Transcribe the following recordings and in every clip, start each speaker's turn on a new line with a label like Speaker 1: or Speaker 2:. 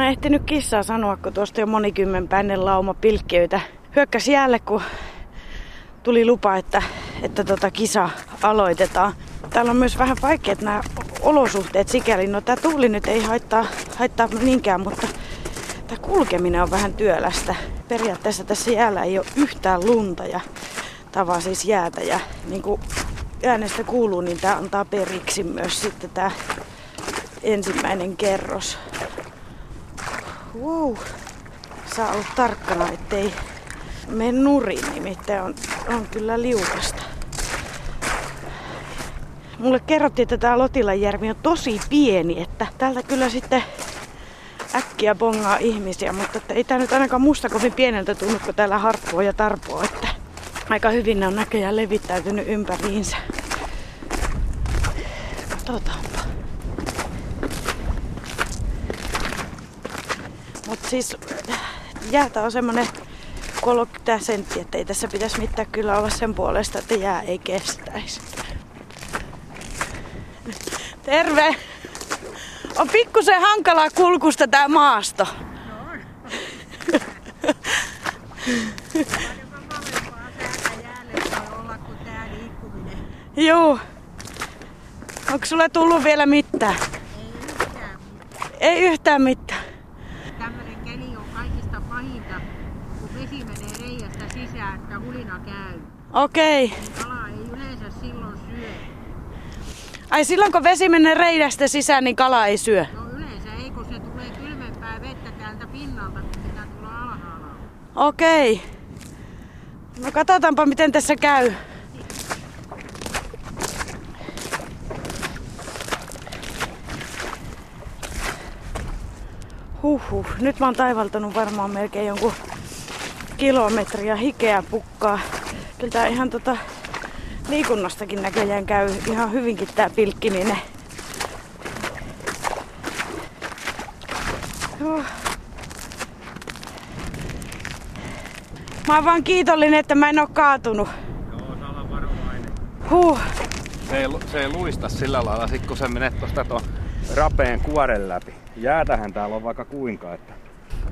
Speaker 1: Mä en ehtinyt kissaa sanoa, kun tuosta jo monikymmenpäinen lauma pilkkiöitä hyökkäsi jäälle, kun tuli lupa, että, että tota kisa aloitetaan. Täällä on myös vähän vaikeat nämä olosuhteet sikäli. No tää tuuli nyt ei haittaa, haittaa niinkään, mutta tämä kulkeminen on vähän työlästä. Periaatteessa tässä jäällä ei ole yhtään lunta ja tavaa siis jäätä. Ja niin kuin äänestä kuuluu, niin tämä antaa periksi myös sitten tämä ensimmäinen kerros. Wow. Saa olla tarkkana, ettei mene nurin, nimittäin on, on kyllä liukasta. Mulle kerrottiin, että tämä Lotilanjärvi on tosi pieni, että täältä kyllä sitten äkkiä bongaa ihmisiä, mutta että ei tämä nyt ainakaan musta kovin pieneltä tunnu, kun täällä harppoo ja tarpoo, että aika hyvin ne on näköjään levittäytynyt ympäriinsä. Katsotaanpa. Mutta siis jäätä on semmonen 30 senttiä, että ei tässä pitäisi mitään kyllä olla sen puolesta, että jää ei kestäisi. Terve! On pikkusen hankalaa kulkusta tää maasto. Joo. Onko sulle tullut vielä mitään?
Speaker 2: Ei yhtään mitään.
Speaker 1: Ei yhtään mitään.
Speaker 2: Tämmönen keli on kaikista pahinta, kun vesi menee reiästä sisään, että hulina käy.
Speaker 1: Okei.
Speaker 2: Niin kala ei yleensä silloin syö.
Speaker 1: Ai silloin kun vesi menee reidästä sisään, niin kala ei syö.
Speaker 2: No yleensä ei, kun se tulee kylmempää vettä täältä pinnalta, kun pitää tulla alhaalla.
Speaker 1: Okei. No katsotaanpa miten tässä käy. Huhhuh. Nyt mä oon taivaltanut varmaan melkein jonkun kilometriä hikeä pukkaa. Kyllä tää ihan tota liikunnastakin näköjään käy ihan hyvinkin tää pilkkiminen. Huh. Mä oon vaan kiitollinen, että mä en oo kaatunut.
Speaker 3: Joo, olla varovainen.
Speaker 1: Huh.
Speaker 3: Se ei, se ei luista sillä lailla, sit kun sä menet tosta ton rapeen kuoren läpi. Jäätähän täällä on vaikka kuinka, että...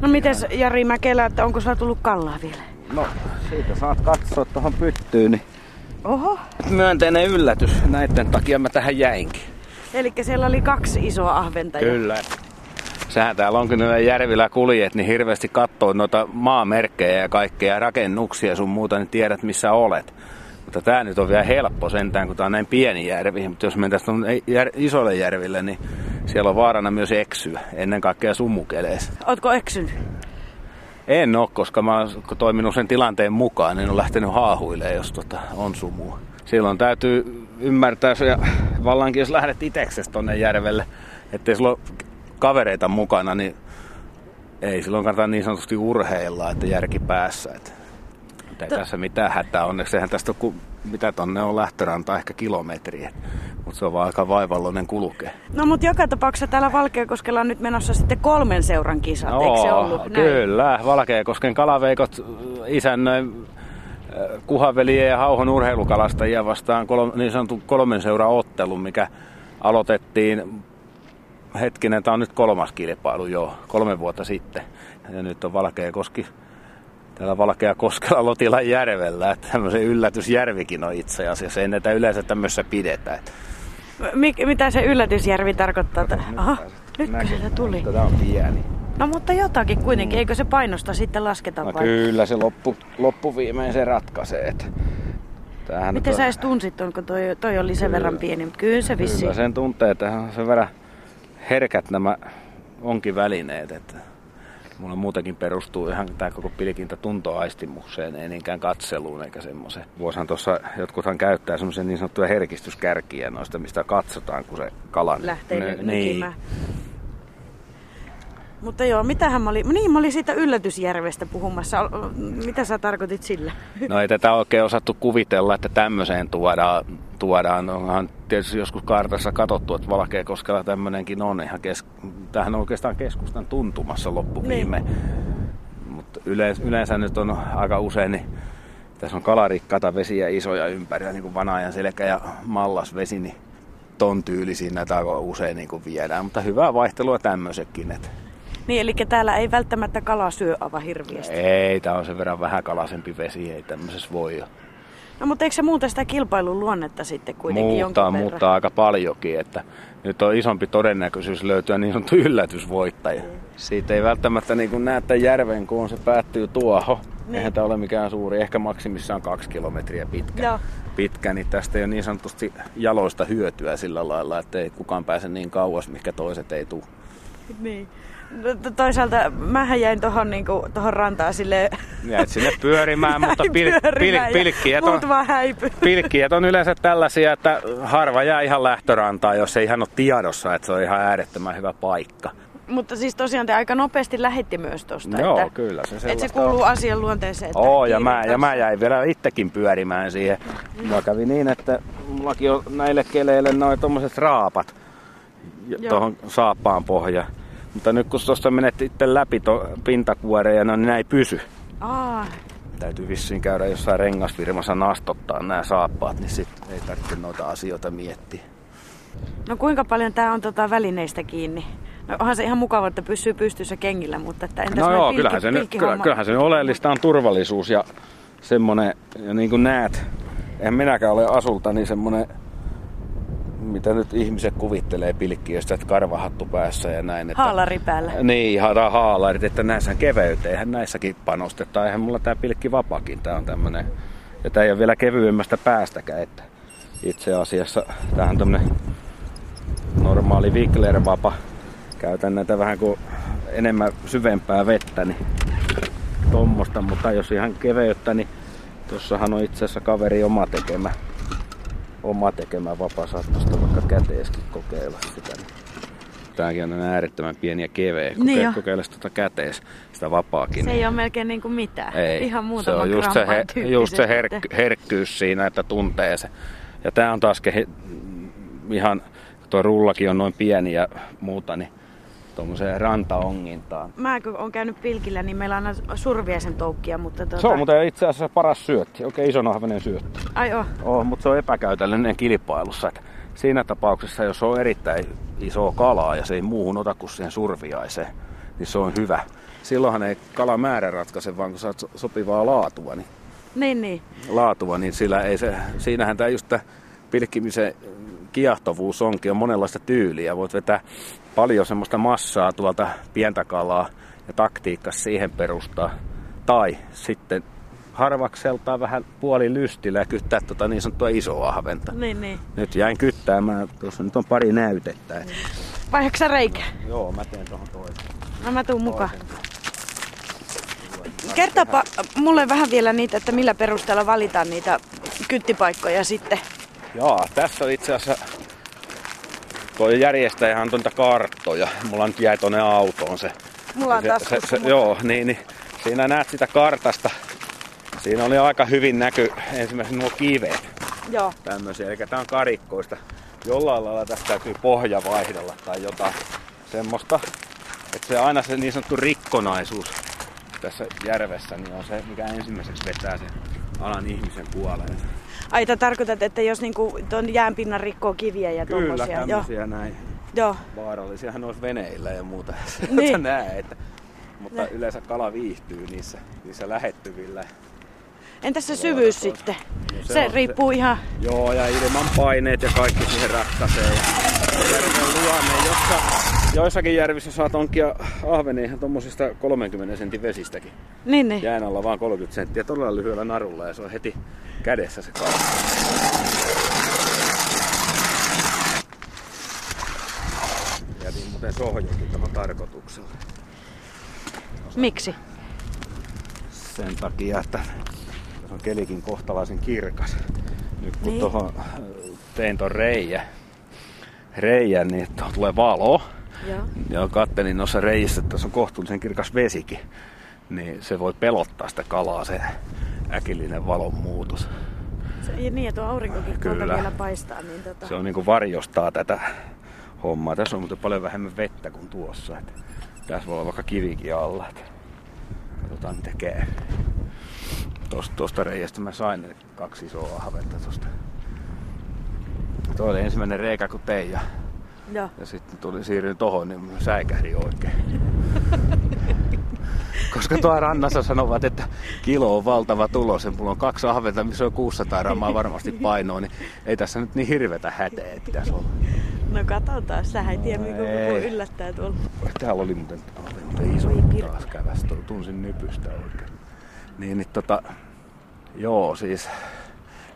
Speaker 1: No mites Jari Mäkelä, että onko sulla tullut kallaa vielä?
Speaker 3: No, siitä saat katsoa tuohon pyttyyn, niin
Speaker 1: Oho.
Speaker 3: myönteinen yllätys. Näiden takia mä tähän jäinkin.
Speaker 1: Eli siellä oli kaksi isoa ahventa.
Speaker 3: Kyllä. Sähän täällä on, kun näillä järvillä kuljet, niin hirveästi katsoo noita maamerkkejä ja kaikkea rakennuksia sun muuta, niin tiedät missä olet. Mutta tää nyt on vielä helppo sentään, kun tää on näin pieni järvi. Mutta jos mentäisiin jär, isolle järville, niin siellä on vaarana myös eksyä, ennen kaikkea sumukeleissa.
Speaker 1: Ootko eksynyt?
Speaker 3: En oo, koska mä oon toiminut sen tilanteen mukaan, niin on lähtenyt haahuilemaan, jos tota on sumua. Silloin täytyy ymmärtää se, ja vallankin jos lähdet iteksestä tonne järvelle, ettei sulla ole kavereita mukana, niin ei silloin kannata niin sanotusti urheilla, että järki päässä. Että, ei
Speaker 1: To-
Speaker 3: tässä mitään hätää, onneksi eihän tästä ole, mitä tonne on lähtöranta, ehkä kilometriä. Mutta se on vaan aika vaivalloinen kulkea.
Speaker 1: No mutta joka tapauksessa täällä Valkeakoskella on nyt menossa sitten kolmen seuran kisat, eikö se ollut näin?
Speaker 3: Kyllä, Valkeakosken kalaveikot isännöi äh, Kuhavelien ja Hauhon urheilukalastajia vastaan kolme, niin sanotun kolmen seuran ottelu, mikä aloitettiin, hetkinen, tämä on nyt kolmas kilpailu jo, kolme vuotta sitten. Ja nyt on Valkeakoski, täällä Valkeakoskella Lotilan järvellä, että tämmöisen yllätysjärvikin on itse asiassa, ei näitä yleensä tämmöisessä pidetä.
Speaker 1: Mik, mitä se yllätysjärvi tarkoittaa? Aha, nyt
Speaker 3: Näkee,
Speaker 1: se tuli.
Speaker 3: Tämä on pieni.
Speaker 1: No mutta jotakin kuitenkin, eikö se painosta sitten lasketa
Speaker 3: No
Speaker 1: vai?
Speaker 3: kyllä se loppu, loppuviimein se ratkaisee. Että tämähän
Speaker 1: Miten
Speaker 3: nyt
Speaker 1: sä edes tunsit kun toi, toi oli sen
Speaker 3: Kyllä.
Speaker 1: verran pieni, mutta kyllä se vissi.
Speaker 3: Kyllä sen tuntee, että on sen verran herkät nämä onkin välineet. Että mulla muutenkin perustuu ihan tämä koko pilkintä tuntoaistimukseen, ei niinkään katseluun eikä semmoiseen. Vuoshan tuossa jotkuthan käyttää semmoisia niin sanottuja herkistyskärkiä noista, mistä katsotaan, kun se kala
Speaker 1: Lähtee
Speaker 3: ne-
Speaker 1: niin. Mutta joo, mitähän mä olin, niin mä olin siitä yllätysjärvestä puhumassa. Mitä sä tarkoitit sillä?
Speaker 3: No ei tätä oikein osattu kuvitella, että tämmöiseen tuodaan. tuodaan. Onhan tietysti joskus kartassa katsottu, että Valkeakoskella tämmöinenkin on. Ihan kes... Tämähän on oikeastaan keskustan tuntumassa loppuviime. Niin. Mutta yleensä, yleensä nyt on aika usein, niin tässä on kalarikkaita vesiä isoja ympärillä, niin kuin Vanajan selkä ja mallasvesi, niin ton tyylisiä näitä aika usein niin kuin viedään. Mutta hyvää vaihtelua tämmöisetkin. Että
Speaker 1: Niin, eli täällä ei välttämättä kala syö aivan hirviästi.
Speaker 3: Ei, tää on sen verran vähän kalaisempi vesi, ei tämmöisessä voi jo.
Speaker 1: No mutta eikö se muuta sitä kilpailun luonnetta sitten kuitenkin
Speaker 3: Muuttaa,
Speaker 1: jonkun verran?
Speaker 3: muuttaa aika paljonkin, että nyt on isompi todennäköisyys löytyä niin sanottu yllätysvoittaja. Siitä ei välttämättä niin kuin näette järven, kun se päättyy tuohon.
Speaker 1: Niin.
Speaker 3: Eihän tämä ole mikään suuri, ehkä maksimissaan kaksi kilometriä pitkä.
Speaker 1: Joo.
Speaker 3: pitkä, niin tästä ei ole niin sanotusti jaloista hyötyä sillä lailla, että ei kukaan pääse niin kauas, mikä toiset ei tule.
Speaker 1: Niin. To- toisaalta mähän jäin tohon, niinku, tohon rantaan sille
Speaker 3: Jäit sinne pyörimään, mutta pil, pil, on,
Speaker 1: vaan häipy.
Speaker 3: pilkkiät on yleensä tällaisia, että harva jää ihan lähtörantaan, jos ei ihan ole tiedossa, että se on ihan äärettömän hyvä paikka.
Speaker 1: Mutta siis tosiaan te aika nopeasti lähetti myös tosta.
Speaker 3: Joo,
Speaker 1: että,
Speaker 3: kyllä se
Speaker 1: Että se kuuluu
Speaker 3: on.
Speaker 1: asian luonteeseen. Että
Speaker 3: Oo, ja mä, ja mä jäin vielä itsekin pyörimään siihen. Mulla kävi niin, että mullakin on näille keleille noin tommoset raapat tuohon saappaan pohja. Mutta nyt kun tuosta menet itse läpi to, pintakuoreen, no, niin näin pysy.
Speaker 1: Aa,
Speaker 3: Täytyy vissiin käydä jossain rengasfirmassa nastottaa nämä saappaat, niin sit ei tarvitse noita asioita miettiä.
Speaker 1: no kuinka paljon tää on tota välineistä kiinni? No onhan se ihan mukava, että pysyy pystyssä kengillä, mutta että entäs
Speaker 3: No joo,
Speaker 1: pilki-
Speaker 3: kyllähän se, nyt, kyllä,
Speaker 1: pilkkihomma?
Speaker 3: kyllähän se oleellista on turvallisuus ja semmonen, ja niin kuin näet, en minäkään ole asulta, niin semmonen, mitä nyt ihmiset kuvittelee pilkkiöstä, että karvahattu päässä ja näin. Että,
Speaker 1: Haalari päällä.
Speaker 3: Niin, tää haalarit, että näissä keveyteen, eihän näissäkin panostetaan. Eihän mulla tää pilkki vapakin, tää on tämmönen, ja tää ei ole vielä kevyemmästä päästäkään, että itse asiassa tämähän on tämmönen normaali Wickler-vapa. Käytän näitä vähän kuin enemmän syvempää vettä, niin tommosta, mutta jos ihan keveyttä, niin tossahan on itse asiassa kaveri oma tekemä, oma tekemä vapa, saat tosta vaikka käteeskin kokeilla sitä. Niin. Tääkin on äärettömän pieni ja keveä. Koke-
Speaker 1: Niin jo.
Speaker 3: kokeile tuota kätees, sitä vapaakin.
Speaker 1: Se
Speaker 3: niin-
Speaker 1: ei ole melkein niin kuin mitään.
Speaker 3: ei.
Speaker 1: Ihan
Speaker 3: se
Speaker 1: muutama
Speaker 3: on just se, he, just se herk, herkkyys siinä, että tuntee se. Ja tää on taas kehi, ihan, tuo rullakin on noin pieni ja muuta, niin tuommoiseen rantaongintaan.
Speaker 1: Mä kun on käynyt pilkillä, niin meillä on aina surviaisen toukkia, mutta tota...
Speaker 3: Se on muuten itse asiassa paras syötti, oikein ison ahvenen syötti.
Speaker 1: Ai oh.
Speaker 3: Oh, mutta se on epäkäytännöllinen kilpailussa. Että siinä tapauksessa, jos on erittäin iso kalaa ja se ei muuhun ota kuin siihen surviaiseen, niin se on hyvä. Silloinhan ei kalamäärä ratkaise, vaan kun saat so- sopivaa laatua, niin
Speaker 1: Niin, niin.
Speaker 3: laatua, niin sillä ei se, siinähän tämä just tämä pilkkimisen kiehtovuus onkin, on monenlaista tyyliä. Voit vetää paljon semmoista massaa tuolta pientä kalaa ja taktiikka siihen perustaa. Tai sitten harvakseltaan vähän puoli lystillä ja kyttää tota niin sanottua isoa ahventa.
Speaker 1: Niin, niin.
Speaker 3: Nyt jäin kyttäämään, tuossa nyt on pari näytettä. Et,
Speaker 1: Vaihdatko sä reikä?
Speaker 3: joo, mä teen tuohon toisen.
Speaker 1: No mä tuun mukaan. Kertaapa mulle vähän vielä niitä, että millä perusteella valitaan niitä kyttipaikkoja sitten.
Speaker 3: Joo, tässä on itse asiassa tuo järjestäjähän on karttoja. Mulla nyt jäi tonne autoon se.
Speaker 1: Mulla on
Speaker 3: se, se, se, Joo, niin, niin. Siinä näet sitä kartasta. Siinä oli aika hyvin näky ensimmäisenä nuo kivet.
Speaker 1: Joo.
Speaker 3: Tämmöisiä. Eli tää on karikkoista. Jollain lailla tästä täytyy pohja vaihdella tai jotain semmoista. Että se aina se niin sanottu rikkonaisuus tässä järvessä niin on se, mikä ensimmäiseksi vetää sen alan ihmisen puoleen.
Speaker 1: Ai tarkoitat, että jos niinku ton jäänpinnan rikkoo kiviä ja
Speaker 3: Kyllä,
Speaker 1: tommosia. Joo.
Speaker 3: tämmöisiä näin.
Speaker 1: Joo.
Speaker 3: vaarallisiahan olisi veneillä ja muuta.
Speaker 1: Niin.
Speaker 3: Näe, että, mutta
Speaker 1: Ne.
Speaker 3: yleensä kala viihtyy niissä, niissä lähettyvillä.
Speaker 1: Entäs se syvyys sitten?
Speaker 3: No
Speaker 1: se,
Speaker 3: se on
Speaker 1: riippuu ihan...
Speaker 3: Joo, ja ilman paineet ja kaikki siihen ratkaisee. Ja luonne, jossa joissakin järvissä saat onkia ahvenia ihan tommosista 30 sentin vesistäkin.
Speaker 1: Niin, niin.
Speaker 3: Jään alla vaan 30 senttiä todella lyhyellä narulla ja se on heti kädessä se kala. Jätin muuten sohjokin tuohon tarkoituksella.
Speaker 1: Miksi?
Speaker 3: sen takia, että tässä on kelikin kohtalaisen kirkas. Nyt kun
Speaker 1: Niin.
Speaker 3: niin. tuohon äh, tein ton reijä, reijän, niin tulee valo.
Speaker 1: Joo.
Speaker 3: Ja kattelin noissa reijissä, että tässä on kohtuullisen kirkas vesikin. Niin se voi pelottaa sitä kalaa, se äkillinen valon muutos.
Speaker 1: Se, ja niin, ja tuo aurinkokin
Speaker 3: Kyllä.
Speaker 1: vielä paistaa. Niin tota...
Speaker 3: Se on niinku varjostaa tätä hommaa. Tässä on muuten paljon vähemmän vettä kuin tuossa. Että tässä voi olla vaikka kivikin alla. Että katsotaan mitä käy. Tuosta, tuosta reiästä mä sain kaksi isoa ahventa tuosta. Tuo oli ensimmäinen reikä kun tein ja,
Speaker 1: Joo.
Speaker 3: ja sitten tuli siirryin tohon, niin mä säikähdin oikein. koska tuo rannassa sanovat, että kilo on valtava tulos ja mulla on kaksi ahventa, missä on 600 grammaa varmasti painoa, niin ei tässä nyt niin hirvetä häteä pitäisi olla.
Speaker 1: No katsotaan, sä ei tiedä, mikä
Speaker 3: Ei.
Speaker 1: voi yllättää tuolla.
Speaker 3: Täällä oli muuten, oli muuten iso taas käväs, tunsin nypystä oikein. Niin, niin tota, joo siis,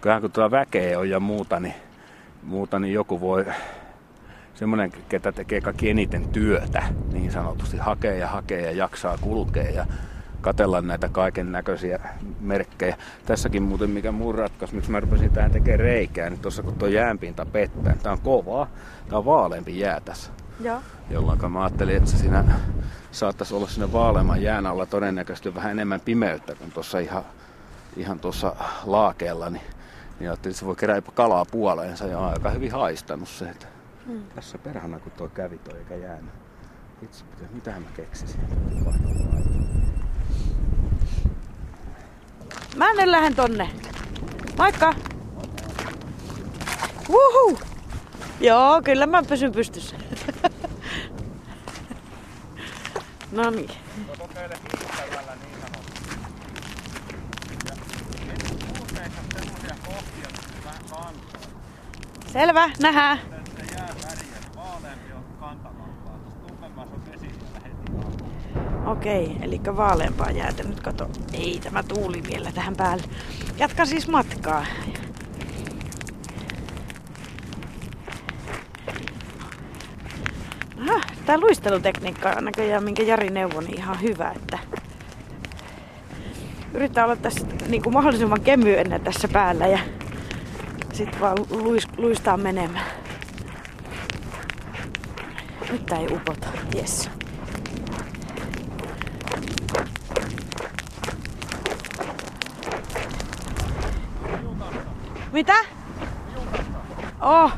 Speaker 3: kyllähän kun tuolla väkeä on ja muuta, niin, muuta, niin joku voi, semmoinen, ketä tekee kaikki eniten työtä, niin sanotusti, hakee ja hakee ja jaksaa kulkea ja katella näitä kaiken näköisiä merkkejä. Tässäkin muuten mikä mun ratkaisu, miksi mä rupesin tähän tekemään reikää, niin tuossa kun tuo jäänpinta pettää, niin tää on kovaa, tää on vaaleampi jää tässä
Speaker 1: Joo.
Speaker 3: jolloin mä ajattelin, että se siinä saattaisi olla siinä vaaleamman jään alla todennäköisesti vähän enemmän pimeyttä kuin tuossa ihan, ihan tuossa laakeella, niin, niin ajattelin, että se voi kerätä kalaa puoleensa ja on aika hyvin haistanut se, että
Speaker 1: Hmm.
Speaker 3: tässä perhana kun tuo kävi toi eikä jäänyt. Itse, mitähän mä keksisin.
Speaker 1: Mä nyt lähden tonne. Moikka! Uhu! Joo, kyllä mä pysyn pystyssä. no niin.
Speaker 3: Kokeile hiihtävällä niin sanotusti. Ja puutteissa semmosia kohtia, missä vähän kantaa.
Speaker 1: Selvä, nähdään. Okei, eli vaaleampaa jäätä. Nyt kato. Ei tämä tuuli vielä tähän päälle. Jatka siis matkaa. Aha, tää luistelutekniikka on näköjään, minkä Jari neuvoi, niin ihan hyvä, että yrittää olla tässä niin kuin mahdollisimman kemyenä tässä päällä ja sitten vaan luis, luistaa menemään. Nyt ei upota, jes. Mitä? Oh.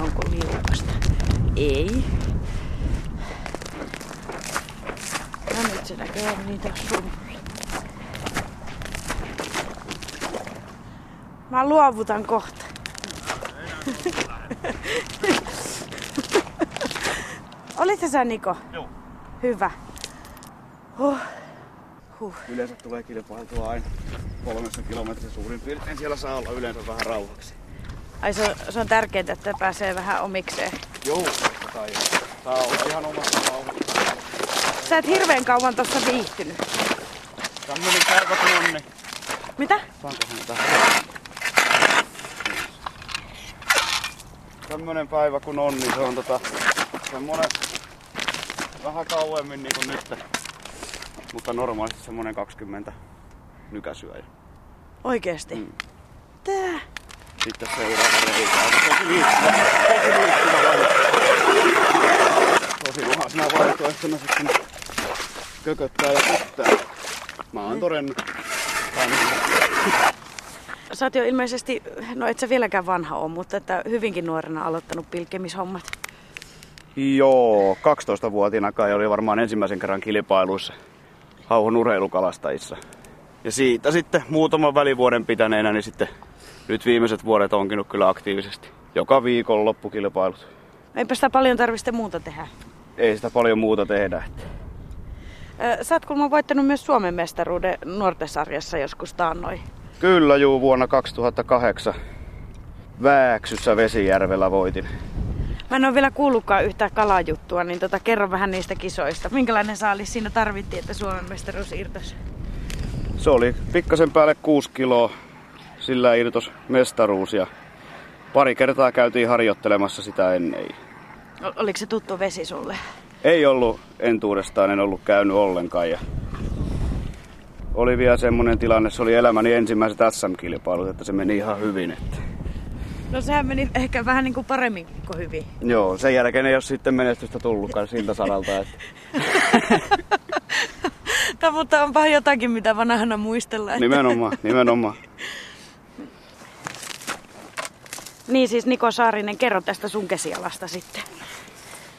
Speaker 1: Onko liukasta? Ei. No nyt se näköjään niitä sun. Mä luovutan kohta. Olitko sä Niko?
Speaker 4: Joo.
Speaker 1: Hyvä. Huh. Huh.
Speaker 4: Yleensä tulee kilpailtua aina kolmessa kilometrissä suurin piirtein. Siellä saa olla yleensä vähän rauhaksi.
Speaker 1: Ai se on, se on tärkeää, että pääsee vähän omikseen.
Speaker 4: Joo, tai saa olla ihan omassa rauhassa.
Speaker 1: Sä et hirveän kauan tossa viihtynyt.
Speaker 4: Tämmönen päivä kun on, niin
Speaker 1: Mitä?
Speaker 4: saankohan tähän? Tämmönen päivä kun on, niin se on tota semmonen vähän kauemmin niin kuin nyt. Mutta normaalisti semmonen 20 nykäsyä. Ja
Speaker 1: Oikeesti?
Speaker 4: Mm.
Speaker 1: Tää.
Speaker 4: sitten seuraava reikä. on Tosi liikkuva, tosi laji. Tosi uhasena vaihtoehtona sitten kököttää ja kyttää. Mä oon todennut. On
Speaker 1: Sä oot jo ilmeisesti, no et sä vieläkään vanha ole, mutta että hyvinkin nuorena aloittanut pilkemishommat.
Speaker 4: Joo, 12-vuotiaana kai oli varmaan ensimmäisen kerran kilpailuissa hauhon urheilukalastajissa. Ja siitä sitten muutaman välivuoden pitäneenä, niin sitten nyt viimeiset vuodet onkin kyllä aktiivisesti. Joka viikon loppukilpailut.
Speaker 1: Eipä sitä paljon tarvitse muuta tehdä.
Speaker 4: Ei sitä paljon muuta tehdä.
Speaker 1: Sä oot kuulemma voittanut myös Suomen mestaruuden nuortesarjassa joskus taannoin.
Speaker 4: Kyllä juu, vuonna 2008 Vääksyssä Vesijärvellä voitin.
Speaker 1: Mä en ole vielä kuullutkaan yhtään kalajuttua, niin tota, kerro vähän niistä kisoista. Minkälainen saalis siinä tarvittiin, että Suomen mestaruus irtosi?
Speaker 4: Se oli pikkasen päälle 6 kiloa, sillä irtos mestaruus ja pari kertaa käytiin harjoittelemassa sitä ennen.
Speaker 1: Oliko se tuttu vesi sulle?
Speaker 4: Ei ollut entuudestaan, en ollut käynyt ollenkaan ja oli vielä semmonen tilanne, se oli elämäni ensimmäiset SM-kilpailut, että se meni ihan hyvin. Että.
Speaker 1: No sehän meni ehkä vähän niin kuin paremmin kuin hyvin.
Speaker 4: Joo, sen jälkeen ei ole sitten menestystä tullutkaan siltä saralta. Että.
Speaker 1: No, mutta onpa jotakin, mitä vanhana muistella. että-
Speaker 4: Nimenomaan, nimenomaan.
Speaker 1: Niin siis Niko Saarinen, kerro tästä sun kesialasta sitten.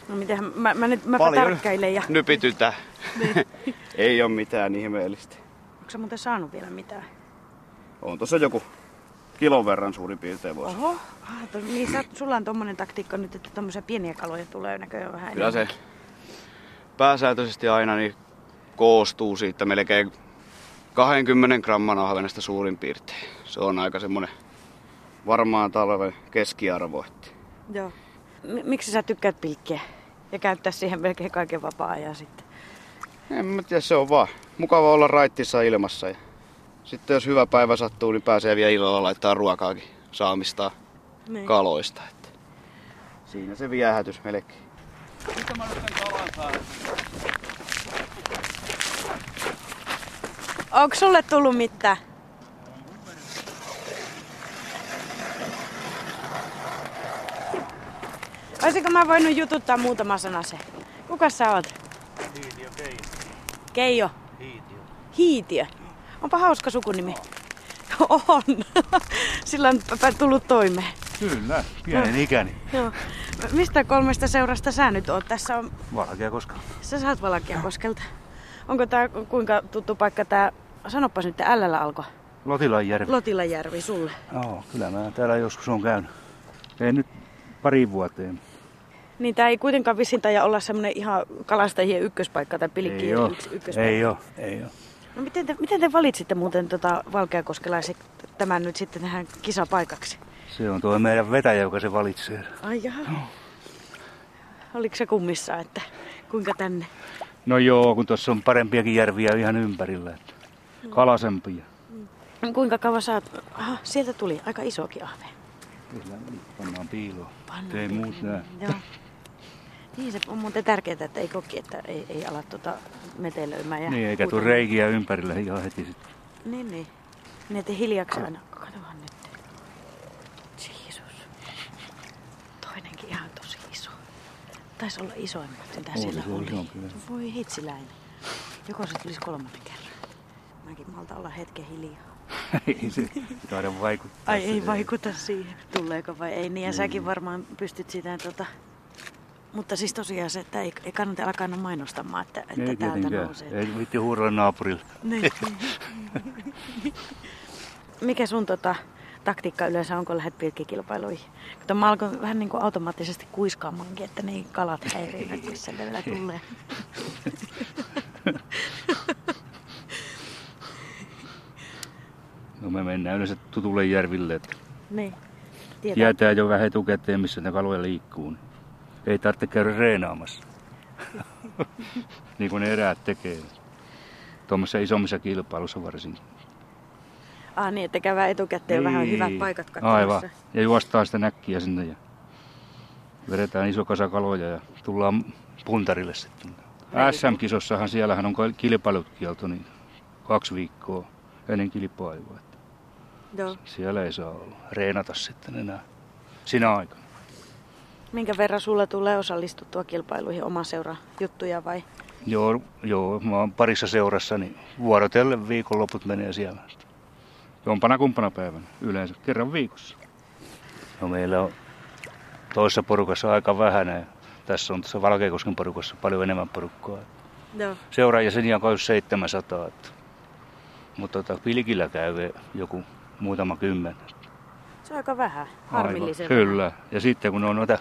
Speaker 1: No mitenhän, mä, mä nyt mä tarkkailen ja...
Speaker 4: nypitytä. ei ole mitään ihmeellistä.
Speaker 1: Onko sä muuten saanut vielä mitään?
Speaker 4: On tuossa joku kilon verran suurin piirtein voisi.
Speaker 1: Oho, ah, to, niin sä, sulla on tommonen taktiikka nyt, että tommosia pieniä kaloja tulee näköjään vähän
Speaker 4: Kyllä se pääsääntöisesti aina niin koostuu siitä melkein 20 gramman ahvenesta suurin piirtein. Se on aika semmonen varmaan talven keskiarvo. että
Speaker 1: Joo. M- miksi sä tykkäät pilkkiä ja käyttää siihen melkein kaiken vapaa-ajan sitten?
Speaker 4: En mä tiedä, se on vaan mukava olla raittissa ilmassa. Ja sitten jos hyvä päivä sattuu, niin pääsee vielä illalla laittaa ruokaakin saamista
Speaker 1: Niin.
Speaker 4: kaloista. Että siinä se viehätys melkein.
Speaker 1: Onko sulle tullut mitään? Olisiko mä voinut jututtaa muutama sana se? Kuka sä oot?
Speaker 5: Hiitio Keijo.
Speaker 1: Keijo.
Speaker 5: Hiitio.
Speaker 1: Hiitiö. Onpa hauska sukunimi. On. Sillä on tullut toimeen.
Speaker 5: Kyllä, pienen ikäni.
Speaker 1: Joo. Mistä kolmesta seurasta sä nyt oot? Tässä on,
Speaker 5: Valkea koska.
Speaker 1: sä saat Valakiakoskelta. Onko tää kuinka tuttu paikka tää, sanopas nyt, LL alkoi.
Speaker 5: Lotilanjärvi.
Speaker 1: Lotilajärvi sulle.
Speaker 5: Joo, kyllä mä täällä joskus on käynyt. Ei nyt pari vuoteen.
Speaker 1: Niin tää ei kuitenkaan vissiin taida olla semmonen ihan kalastajien ykköspaikka tai yks, ykköspaikka.
Speaker 5: Ei oo. Ei oo.
Speaker 1: No miten te, miten te valitsitte muuten tota Valkeakoskelaiset tämän nyt sitten tähän kisapaikaksi?
Speaker 5: Se on tuo meidän vetäjä, joka se valitsee.
Speaker 1: Ai jaha. Oliko se kummissa, että kuinka tänne?
Speaker 5: No joo, kun tuossa on parempiakin järviä ihan ympärillä. Että kalasempia.
Speaker 1: Kuinka kauan sä oot? Aha, sieltä tuli aika isokin ahve.
Speaker 5: Kyllä, pannaan piiloon.
Speaker 1: Pannaan
Speaker 5: Ei
Speaker 1: piiloon.
Speaker 5: muut näe.
Speaker 1: Joo. Niin se on muuten tärkeää, että ei koki, että ei, ei ala tuota metelöimään. Ja
Speaker 5: Niin, eikä
Speaker 1: huutamaan.
Speaker 5: reikiä ympärillä ihan heti sitten.
Speaker 1: Niin, niin. Niin, että hiljaksi aina. Katohan nyt. Jeesus. Toinenkin ihan tosi iso. Taisi olla isoimmat, mitä
Speaker 5: Oli,
Speaker 1: siellä
Speaker 5: se oli
Speaker 1: oli. Voi hitsiläinen. Joko se tulisi kolmannen kerran. Mäkin malta olla hetken hiljaa.
Speaker 5: ei se taida vaikuttaa.
Speaker 1: Ai ei vaikuta siihen, tuleeko vai ei. Niin ja säkin varmaan pystyt sitä tota... Mutta siis tosiaan se, että ei, ei kannata alkaa aina mainostamaan, että, että
Speaker 5: Ei
Speaker 1: täältä
Speaker 5: tietenkään.
Speaker 1: nousee.
Speaker 5: Ei vitti huudella naapurille.
Speaker 1: Niin. Mikä sun tota, taktiikka yleensä on, kun lähdet pilkkikilpailuihin? Kato, mä alkoin vähän niin kuin automaattisesti kuiskaamaankin, että ne kalat häiriivät, jos se vielä tulee.
Speaker 5: No me mennään yleensä tutulle järville, että
Speaker 1: niin. Tietää.
Speaker 5: tietää jo vähän etukäteen, missä ne kaloja liikkuu. Niin ei tarvitse käydä reenaamassa. niin kuin ne eräät tekee. Tuommoisissa isommissa kilpailussa varsinkin.
Speaker 1: Ah niin, että käydään etukäteen vähän
Speaker 5: Niin.
Speaker 1: hyvät paikat katsomassa.
Speaker 5: Aivan. Ja juostaan sitä näkkiä sinne ja vedetään iso kasa kaloja ja tullaan puntarille sitten. SM-kisossahan siellähän on kilpailut kielto niin kaksi viikkoa ennen kilpailua.
Speaker 1: Joo.
Speaker 5: Siellä ei saa olla reenata sitten enää sinä aikana.
Speaker 1: Minkä verran sulla tulee osallistuttua kilpailuihin oma seura juttuja vai?
Speaker 5: Joo, joo, mä oon parissa seurassa, niin vuorotellen viikonloput menee siellä. Jompana kumpana päivänä, yleensä kerran viikossa. No meillä on toisessa porukassa aika vähän ja tässä on tässä Valkeakosken porukassa paljon enemmän porukkaa.
Speaker 1: Joo.
Speaker 5: Seuraajäseniä on kai 700, että, mutta tota, pilkillä käy joku muutama kymmen.
Speaker 1: Se on aika vähän,
Speaker 5: Aivan,
Speaker 1: harmillisen
Speaker 5: Kyllä, ja sitten kun on noita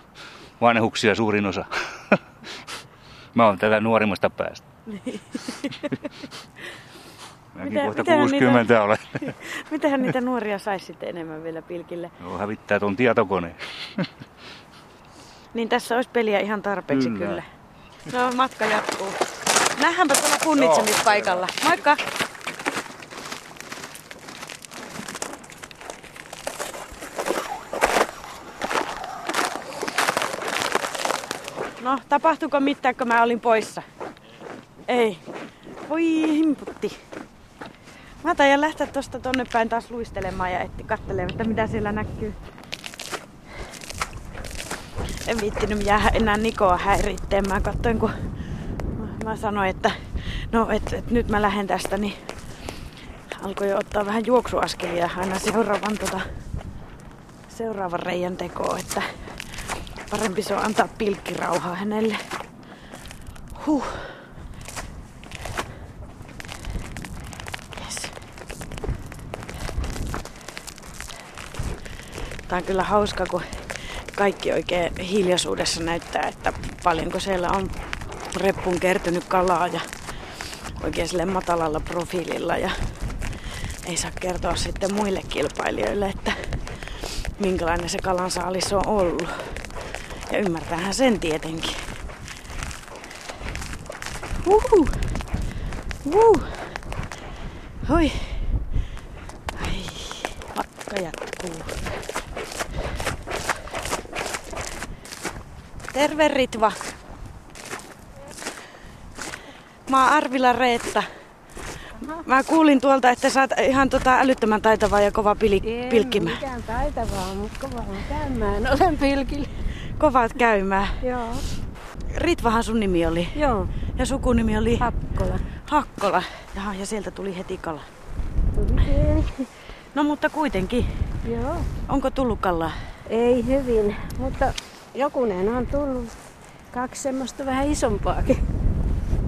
Speaker 5: vanhuksia suurin osa. Mä oon tätä nuorimmasta päästä. Mäkin
Speaker 1: Miten-
Speaker 5: kohta
Speaker 1: mitenhän
Speaker 5: 60 olen.
Speaker 1: Mitähän niitä nuoria saisi sitten enemmän vielä pilkille?
Speaker 5: Joo, hävittää ton tietokoneen.
Speaker 1: Niin tässä olisi peliä ihan tarpeeksi kyllä.
Speaker 5: Kyllä.
Speaker 1: kyllä. No matka jatkuu. Nähdäänpä tuolla punnitsemispaikalla. Moikka! No, tapahtuiko mitään, kun mä olin poissa? Ei. Voi himputti. Mä taidan lähteä tosta tonne päin taas luistelemaan ja etti kattelemaan, että mitä siellä näkyy. En viittinyt jäädä enää Nikoa häiritteen. Mä katsoin, kun mä sanoin, että no, et, et nyt mä lähden tästä, niin alkoi jo ottaa vähän juoksuaskelia aina seuraavan, tota, seuraavan reijän tekoon, että parempi se on antaa pilkkirauhaa hänelle. Huh. Yes. Tää on kyllä hauska, kun kaikki oikein hiljaisuudessa näyttää, että paljonko siellä on reppuun kertynyt kalaa ja oikein sille matalalla profiililla ja ei saa kertoa sitten muille kilpailijoille, että minkälainen se kalansaalis on ollut. Ja ymmärtäähän sen tietenkin. Uhu. Uhu. Hoi. Ai, matka jatkuu. Terve Ritva. Mä oon Arvila Reetta. Mä kuulin tuolta, että sä oot ihan tota älyttömän taitava ja kova pili,
Speaker 6: En
Speaker 1: pilkkimään.
Speaker 6: mikään taitavaa, mutta kova on käymään. Olen pilkillä.
Speaker 1: Kovat käymään.
Speaker 6: Joo.
Speaker 1: Ritvahan sun nimi oli.
Speaker 6: Joo.
Speaker 1: Ja sukunimi oli
Speaker 6: Hakkola.
Speaker 1: Hakkola. Jaha, ja sieltä tuli heti kala.
Speaker 6: Tuli.
Speaker 1: No mutta kuitenkin,
Speaker 6: Joo.
Speaker 1: onko tullut kalaa?
Speaker 6: Ei hyvin, mutta jokunen on tullut. Kaksi semmoista vähän isompaakin.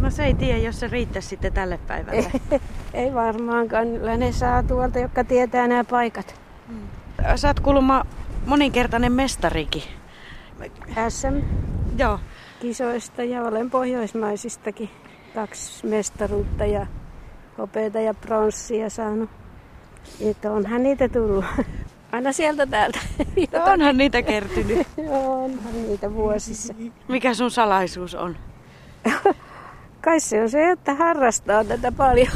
Speaker 1: No se ei tiedä, jos se riittäisi sitten tälle päivälle.
Speaker 6: Ei varmaankaan. Kyllä ne saa tuolta, jotka tietää nämä paikat.
Speaker 1: Sä oot kuulemma moninkertainen mestarikin.
Speaker 6: SM-kisoista
Speaker 1: Joo.
Speaker 6: ja olen pohjoismaisistakin kaksi mestaruutta ja hopeita ja pronssia saanut. Että onhan niitä tullut. Aina sieltä täältä.
Speaker 1: Onhan niitä kertynyt.
Speaker 6: Onhan niitä vuosissa.
Speaker 1: Mikä sun salaisuus on?
Speaker 6: Kai se on se, että harrastaa tätä paljon.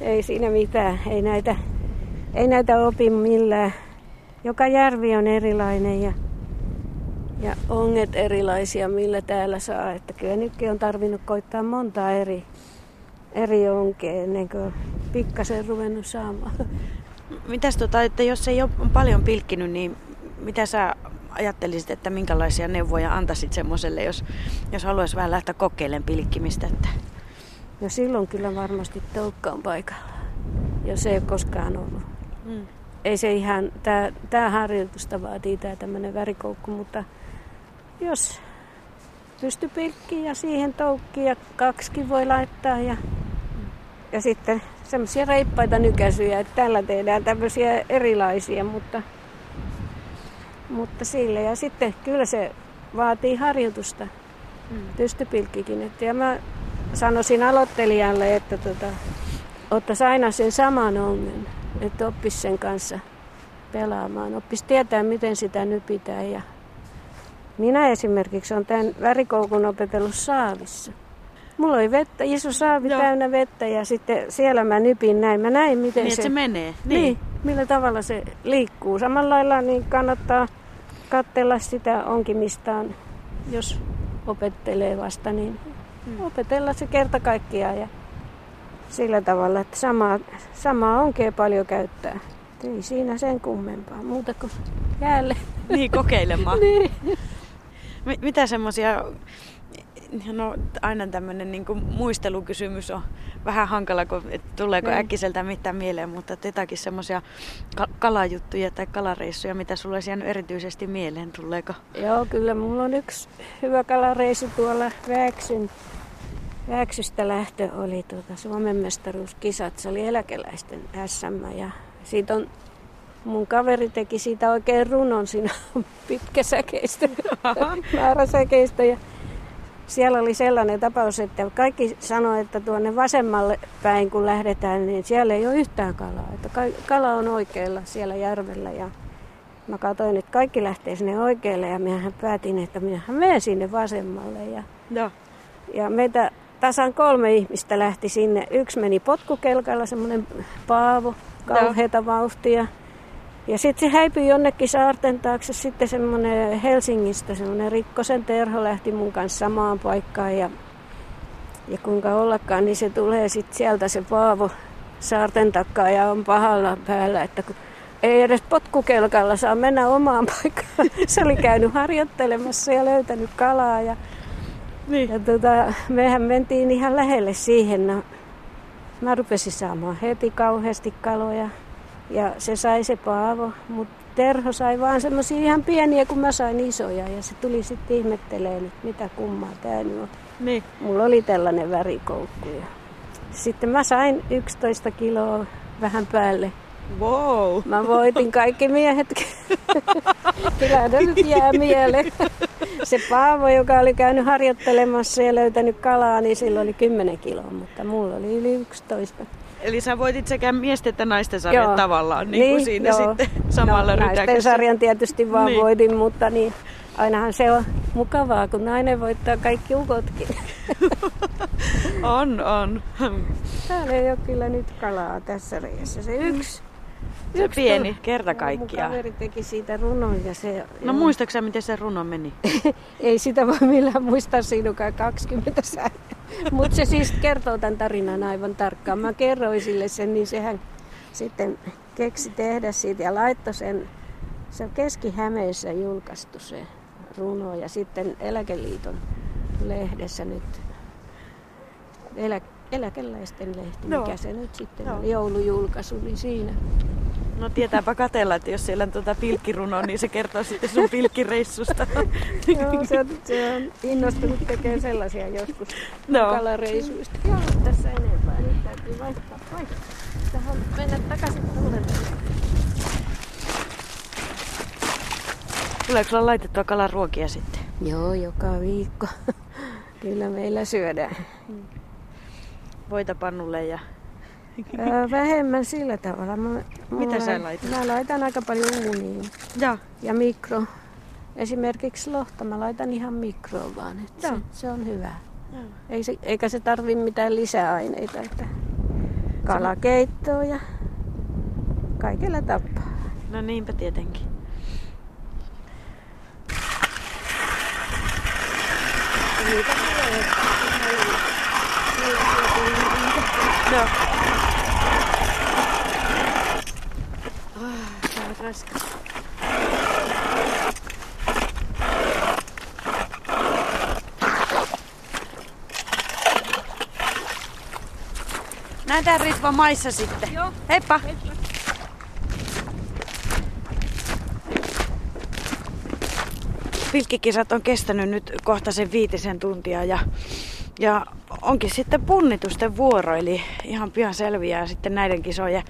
Speaker 6: ei siinä mitään. Ei näitä, ei näitä opi millään. Joka järvi on erilainen ja, ja onget erilaisia, millä täällä saa. Että kyllä nytkin on tarvinnut koittaa monta eri, eri onkea ennen kuin pikkasen ruvennut saamaan.
Speaker 1: Mitäs tota, että jos ei ole paljon pilkkinyt, niin mitä sä ajattelisit, että minkälaisia neuvoja antaisit semmoiselle, jos, jos haluaisi vähän lähteä kokeilemaan pilkkimistä? Että...
Speaker 6: No silloin kyllä varmasti toukka on paikalla, jos ei ole koskaan ollut.
Speaker 1: Mm.
Speaker 6: ei se ihan, tää, tää harjoitusta vaatii tää tämmönen värikoukku, mutta jos pystyy pilkkiin ja siihen toukkiin ja kaksikin voi laittaa ja, ja sitten semmoisia reippaita nykäisyjä, että tällä tehdään tämmöisiä erilaisia, mutta, mutta sille ja sitten kyllä se vaatii harjoitusta,
Speaker 1: Mm.
Speaker 6: pystypilkkikin. Että, ja mä sanoisin aloittelijalle, että tota, ottaisi aina sen saman ongen, että oppisi sen kanssa pelaamaan. Oppisi tietää, miten sitä nypitään. Ja minä esimerkiksi olen tämän värikoukun opetellut saavissa. Mulla oli vettä, iso saavi
Speaker 1: Joo.
Speaker 6: täynnä vettä ja sitten siellä mä nypin näin. Mä näin, miten
Speaker 1: Niin, että se menee.
Speaker 6: niin, millä tavalla se liikkuu. Samalla lailla niin kannattaa katsella sitä onkimistaan, jos opettelee vasta, niin opetella se kerta kaikkiaan ja sillä tavalla, että samaa, samaa onkea paljon käyttää. Ei siinä sen kummempaa, muuta kuin jäälle.
Speaker 1: Niin, kokeilemaan.
Speaker 6: Niin.
Speaker 1: Mi- Mitä semmoisia, no aina tämmöinen niin muistelukysymys on vähän hankala, kun, et tuleeko
Speaker 6: Niin.
Speaker 1: äkkiseltä mitään mieleen, mutta jotakin semmoisia ka- kalajuttuja tai kalareissuja, mitä sulle olisi jäänyt erityisesti mieleen, tuleeko?
Speaker 6: Joo, kyllä mulla on yksi hyvä kalareisu tuolla Vääksyn. Vääksystä lähtö oli tuota Suomen mestaruuskisat. Se oli eläkeläisten SM ja siitä on mun kaveri teki siitä oikein runon siinä pitkäsäkeistä, määräsäkeistä ja siellä oli sellainen tapaus, että kaikki sanoi, että tuonne vasemmalle päin kun lähdetään, niin siellä ei ole yhtään kalaa. Että ka- kala on oikealla siellä järvellä ja Mä katsoin, että kaikki lähtee sinne oikealle ja minähän päätin, että minähän menen sinne vasemmalle. Ja,
Speaker 1: Joo.
Speaker 6: ja meitä tasan kolme ihmistä lähti sinne. Yksi meni potkukelkalla, semmoinen Paavo, kauheata vauhtia. Ja sitten se häipyi jonnekin saarten taakse. Sitten semmoinen Helsingistä, semmoinen Rikkosen Terho lähti mun kanssa samaan paikkaan. Ja, ja kuinka ollakaan, niin se tulee sitten sieltä se Paavo saarten takaa ja on pahalla päällä, että kun ei edes potkukelkalla saa mennä omaan paikkaan. Se oli käynyt harjoittelemassa ja löytänyt kalaa. Ja,
Speaker 1: Niin.
Speaker 6: ja tota, mehän mentiin ihan lähelle siihen. No, mä rupesin saamaan heti kauheasti kaloja. Ja se sai se Paavo, mutta Terho sai vaan semmoisia ihan pieniä, kun mä sain isoja. Ja se tuli sitten ihmettelemään, että mitä kummaa tää nyt on.
Speaker 1: Niin.
Speaker 6: Mulla oli tällainen värikoukku. Ja sitten mä sain 11 kiloa vähän päälle.
Speaker 1: Wow.
Speaker 6: Mä voitin kaikki miehet Kyllä ne nyt jää mieleen. Se Paavo, joka oli käynyt harjoittelemassa ja löytänyt kalaa, niin sillä oli 10 kiloa, mutta mulla oli yli 11.
Speaker 1: Eli sä voitit sekä miesten että naisten sarjan
Speaker 6: Joo.
Speaker 1: tavallaan, niin, kuin siinä
Speaker 6: joo.
Speaker 1: sitten samalla
Speaker 6: no, naisten sarjan tietysti vaan
Speaker 1: Niin.
Speaker 6: niin. voitin, mutta niin, ainahan se on mukavaa, kun nainen voittaa kaikki ukotkin.
Speaker 1: On, on.
Speaker 6: Täällä ei ole kyllä nyt kalaa tässä reessä. Se yksi.
Speaker 1: Se
Speaker 6: yksi
Speaker 1: pieni,
Speaker 6: tuli.
Speaker 1: kerta kaikkiaan.
Speaker 6: kaveri teki siitä runon ja se...
Speaker 1: No muistatko sä, miten se runo meni?
Speaker 6: Ei sitä voi millään muistaa sinukaan 20 sääntöä. Mutta se siis kertoo tämän tarinan aivan tarkkaan. Mä kerroin sille sen, niin sehän sitten keksi tehdä siitä ja laittoi sen. Se on Keski-Hämeessä julkaistu se runo ja sitten Eläkeliiton lehdessä nyt elä, eläkeläisten lehti,
Speaker 1: Joo.
Speaker 6: mikä se nyt sitten
Speaker 1: Joo.
Speaker 6: oli, joulujulkaisu, niin siinä.
Speaker 1: No tietääpä katella, että jos siellä on tuota pilkkiruno, niin se kertoo sitten sun pilkkireissusta.
Speaker 6: Joo, se on, se on innostunut tekemään sellaisia joskus
Speaker 1: No.
Speaker 6: kalareisuista. Joo, tässä enempää. Nyt täytyy vaihtaa paikkaa. Tähän mennä takaisin tuolle.
Speaker 1: Tuleeko sulla laitettua kalaruokia sitten?
Speaker 6: Joo, joka viikko. Kyllä meillä syödään.
Speaker 1: Voita pannulle ja...
Speaker 6: Vähemmän sillä tavalla. Mä, mulla-
Speaker 1: sä laitat?
Speaker 6: Mä laitan aika paljon uuniin.
Speaker 1: Ja,
Speaker 6: Ja mikro. Esimerkiksi lohta mä laitan ihan mikroon vaan. Että se, se on hyvä. Ei se, eikä se tarvi mitään lisäaineita. Että kalakeittoa ja kaikella tapaa.
Speaker 1: no niinpä tietenkin.
Speaker 6: Niitä tulee. On raskas.
Speaker 1: Nähdään Ritva maissa sitten. Joo. Heippa. Pilkkikisat on kestänyt nyt kohta sen viitisen tuntia ja, ja onkin sitten punnitusten vuoro, eli ihan pian selviää sitten näiden kisojen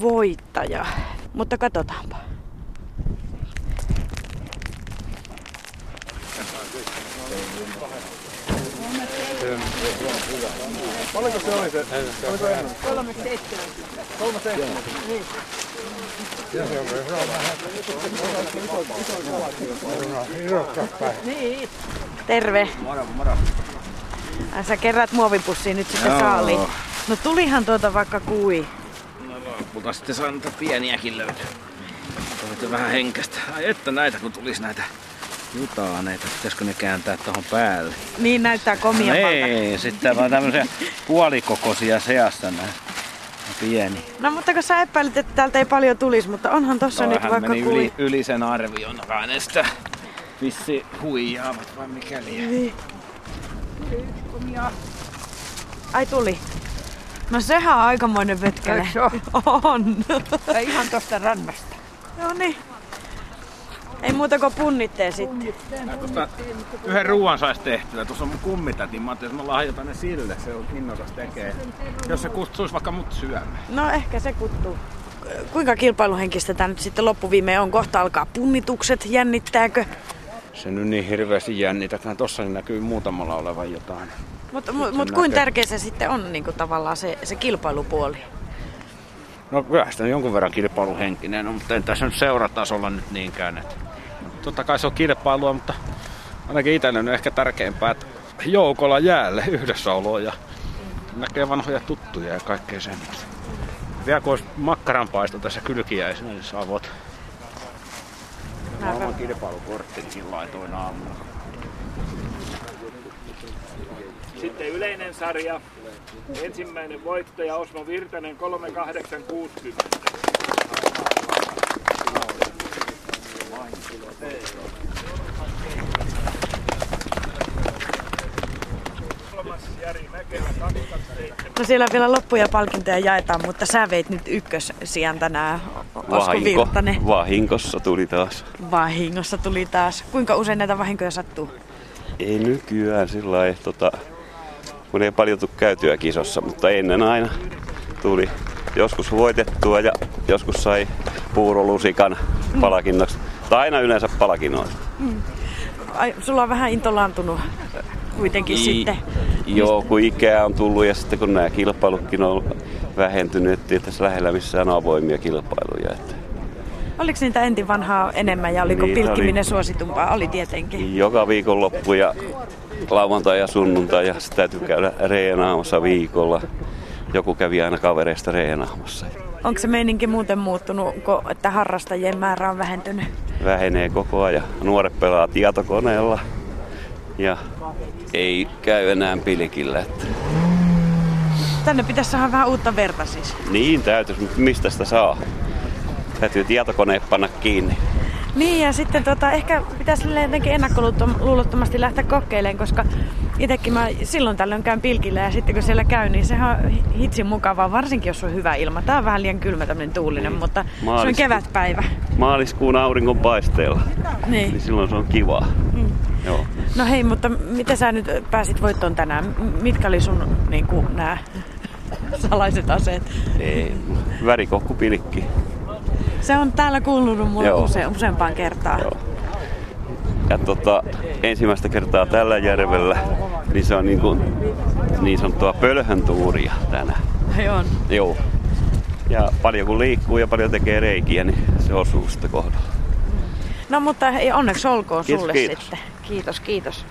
Speaker 1: voittaja. Mutta katsotaanpa. Terve.
Speaker 3: Moro, moro.
Speaker 1: Sä kerät muovipussiin nyt sitten
Speaker 3: Joo.
Speaker 1: saaliin. No tulihan tuota vaikka kui.
Speaker 3: Lopulta sitten saa niitä pieniäkin löytyä. Toivottavasti vähän henkästä. Ai että näitä kun tulisi näitä jutaaneita, pitäisikö ne kääntää tuohon päälle?
Speaker 1: Niin näyttää komia
Speaker 3: Ei, sitten vaan tämmöisiä puolikokoisia seassa näin. Pieni.
Speaker 1: No mutta kun sä epäilit, että täältä ei paljon tulisi, mutta onhan tossa nyt
Speaker 3: hän
Speaker 1: vaikka
Speaker 3: meni
Speaker 1: kui.
Speaker 3: yli, yli sen arvion. Kai ne sitä vissi huijaavat vai mikäli.
Speaker 1: Niin. Ai tuli. No sehän on aikamoinen vetkele. On.
Speaker 2: Ihan tuosta rannasta.
Speaker 1: no niin. Ei muuta kuin punnitteen sitten.
Speaker 3: Tuosta yhden ruoan saisi tehtyä. Tuossa on mun kummitätin. Mä ajattelin, että mä lahjoitan ne sille. Se on innokas tekee. Jos se kutsuisi vaikka mut syömään.
Speaker 1: No ehkä se kuttuu. Kuinka kilpailuhenkistä tämä nyt sitten loppuviimeen on? Kohta alkaa punnitukset. Jännittääkö?
Speaker 3: Se nyt niin hirveästi jännitäkään. Tossa näkyy muutamalla olevan jotain.
Speaker 1: Mutta mut, mut kuin
Speaker 3: näkee.
Speaker 1: tärkeä se sitten on niin kuin tavallaan se, se kilpailupuoli?
Speaker 3: No kyllä sitä on jonkun verran kilpailuhenkinen, no, mutta en tässä nyt seuratasolla nyt niinkään. Että. Totta kai se on kilpailua, mutta ainakin itselle on ehkä tärkeämpää, että joukolla jäälle yhdessäolo ja näkee vanhoja tuttuja ja kaikkea semmoista. Vielä kun olisi makkaranpaisto tässä kylkiäisenä, niin saa voit. Mä oman kilpailukorttinikin laitoin aamulla.
Speaker 7: Sitten yleinen sarja. Ensimmäinen voittaja Osmo Virtanen 3860. Kolmas Jari Mäkelä 227.
Speaker 1: No siellä vielä loppuja palkintoja jaetaan, mutta sä veit nyt ykkössijan tänään, Osko Virtanen.
Speaker 8: vahinkossa tuli taas.
Speaker 1: Vahingossa tuli taas. Kuinka usein näitä vahinkoja sattuu?
Speaker 8: Ei nykyään sillä lailla, tota, kun ei paljon tule käytyä kisossa, mutta ennen aina tuli joskus voitettua ja joskus sai puurolusikan palkinnoksi. Tai aina yleensä palkinnoista.
Speaker 1: Ai, sulla on vähän intolaantunut kuitenkin
Speaker 8: I-
Speaker 1: sitten.
Speaker 8: Joo, kun ikää on tullut ja sitten kun nämä kilpailutkin on vähentynyt, ettei tässä lähellä missään avoimia kilpailuja. Että
Speaker 1: Oliko niitä entin vanhaa enemmän ja oliko
Speaker 8: Niitä
Speaker 1: pilkkiminen
Speaker 8: oli.
Speaker 1: suositumpaa? Oli tietenkin.
Speaker 8: joka viikonloppu ja lauantai ja sunnuntai ja sitten täytyy käydä reenaamassa viikolla. Joku kävi aina kavereista reenaamassa.
Speaker 1: Onko se meininki muuten muuttunut, että harrastajien määrä on vähentynyt?
Speaker 8: Vähenee koko ajan. Nuoret pelaa tietokoneella ja ei käy enää pilkillä. Että
Speaker 1: Tänne pitäisi saada vähän uutta verta siis.
Speaker 8: niin täytyisi, mutta mistä sitä saa? Täytyy tietokone panna kiinni.
Speaker 1: Niin ja sitten tota, ehkä pitäisi jotenkin ennakkoluulottomasti lähteä kokeilemaan, koska itsekin mä silloin tällöin käyn pilkillä ja sitten kun siellä käy, niin sehän on hitsin mukavaa, varsinkin jos on hyvä ilma. Tää on vähän liian kylmä tämmönen tuulinen, mutta se on kevätpäivä.
Speaker 8: Maaliskuun auringon paisteella,
Speaker 1: Niin.
Speaker 8: niin silloin se on kivaa.
Speaker 1: Mm.
Speaker 8: Joo.
Speaker 1: No hei, mutta miten sä nyt pääsit voittoon tänään? Mitkä oli sun niin kuin, nämä salaiset aseet?
Speaker 8: Ei, värikokku pilkki.
Speaker 1: Se on täällä kuulunut mulle use, useampaan kertaan.
Speaker 8: Joo. Ja tota, ensimmäistä kertaa tällä järvellä, niin se on niin, kuin, niin sanottua pölhöntuuria tänään.
Speaker 1: Joo.
Speaker 8: Joo. Ja paljon kun liikkuu ja paljon tekee reikiä, niin se osuu sitten kohdalla.
Speaker 1: No mutta hei, onneksi olkoon
Speaker 8: Kiitos,
Speaker 1: sulle
Speaker 8: kiitos.
Speaker 1: sitten. Kiitos, kiitos.